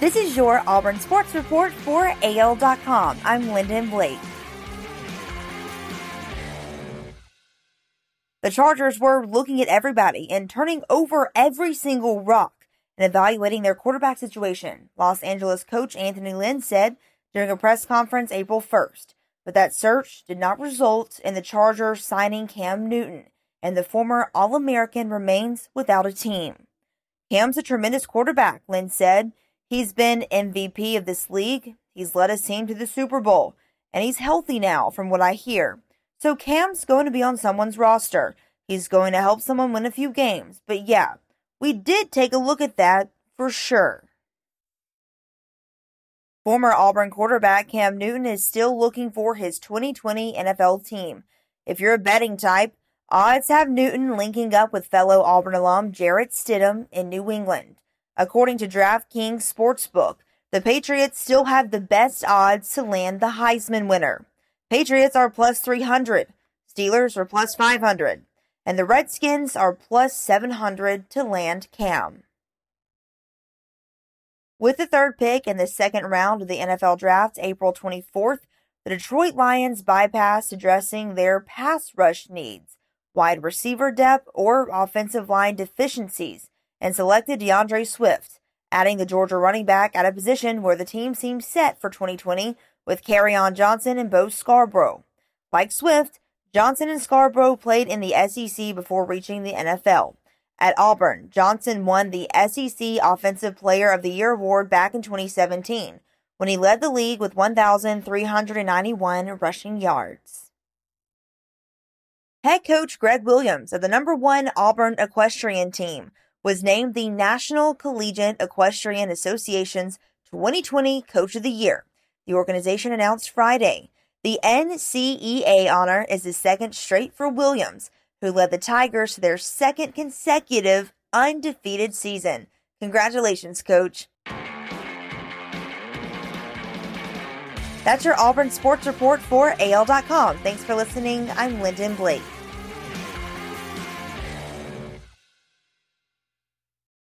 This is your Auburn Sports Report for AL.com. I'm Lyndon Blake. The Chargers were looking at everybody and turning over every single rock and evaluating their quarterback situation, Los Angeles coach Anthony Lynn said during a press conference April 1st. But that search did not result in the Chargers signing Cam Newton, and the former All American remains without a team. Cam's a tremendous quarterback, Lynn said. He's been MVP of this league. He's led his team to the Super Bowl, and he's healthy now, from what I hear. So Cam's going to be on someone's roster. He's going to help someone win a few games. But yeah, we did take a look at that for sure. Former Auburn quarterback Cam Newton is still looking for his 2020 NFL team. If you're a betting type, odds have Newton linking up with fellow Auburn alum Jarrett Stidham in New England. According to DraftKings Sportsbook, the Patriots still have the best odds to land the Heisman winner. Patriots are plus 300, Steelers are plus 500, and the Redskins are plus 700 to land Cam. With the third pick in the second round of the NFL Draft, April 24th, the Detroit Lions bypassed addressing their pass rush needs, wide receiver depth, or offensive line deficiencies and selected D'Andre Swift, adding the Georgia running back at a position where the team seemed set for 2020 with Kerryon Johnson and Bo Scarborough. Like Swift, Johnson and Scarborough played in the SEC before reaching the NFL. At Auburn, Johnson won the SEC Offensive Player of the Year award back in 2017 when he led the league with 1,391 rushing yards. Head coach Greg Williams of the number one Auburn equestrian team was named the National Collegiate Equestrian Association's 2020 Coach of the Year. The organization announced Friday. The NCEA honor is the second straight for Williams, who led the Tigers to their second consecutive undefeated season. Congratulations, Coach. That's your Auburn Sports Report for AL.com. Thanks for listening. I'm Lyndon Blake.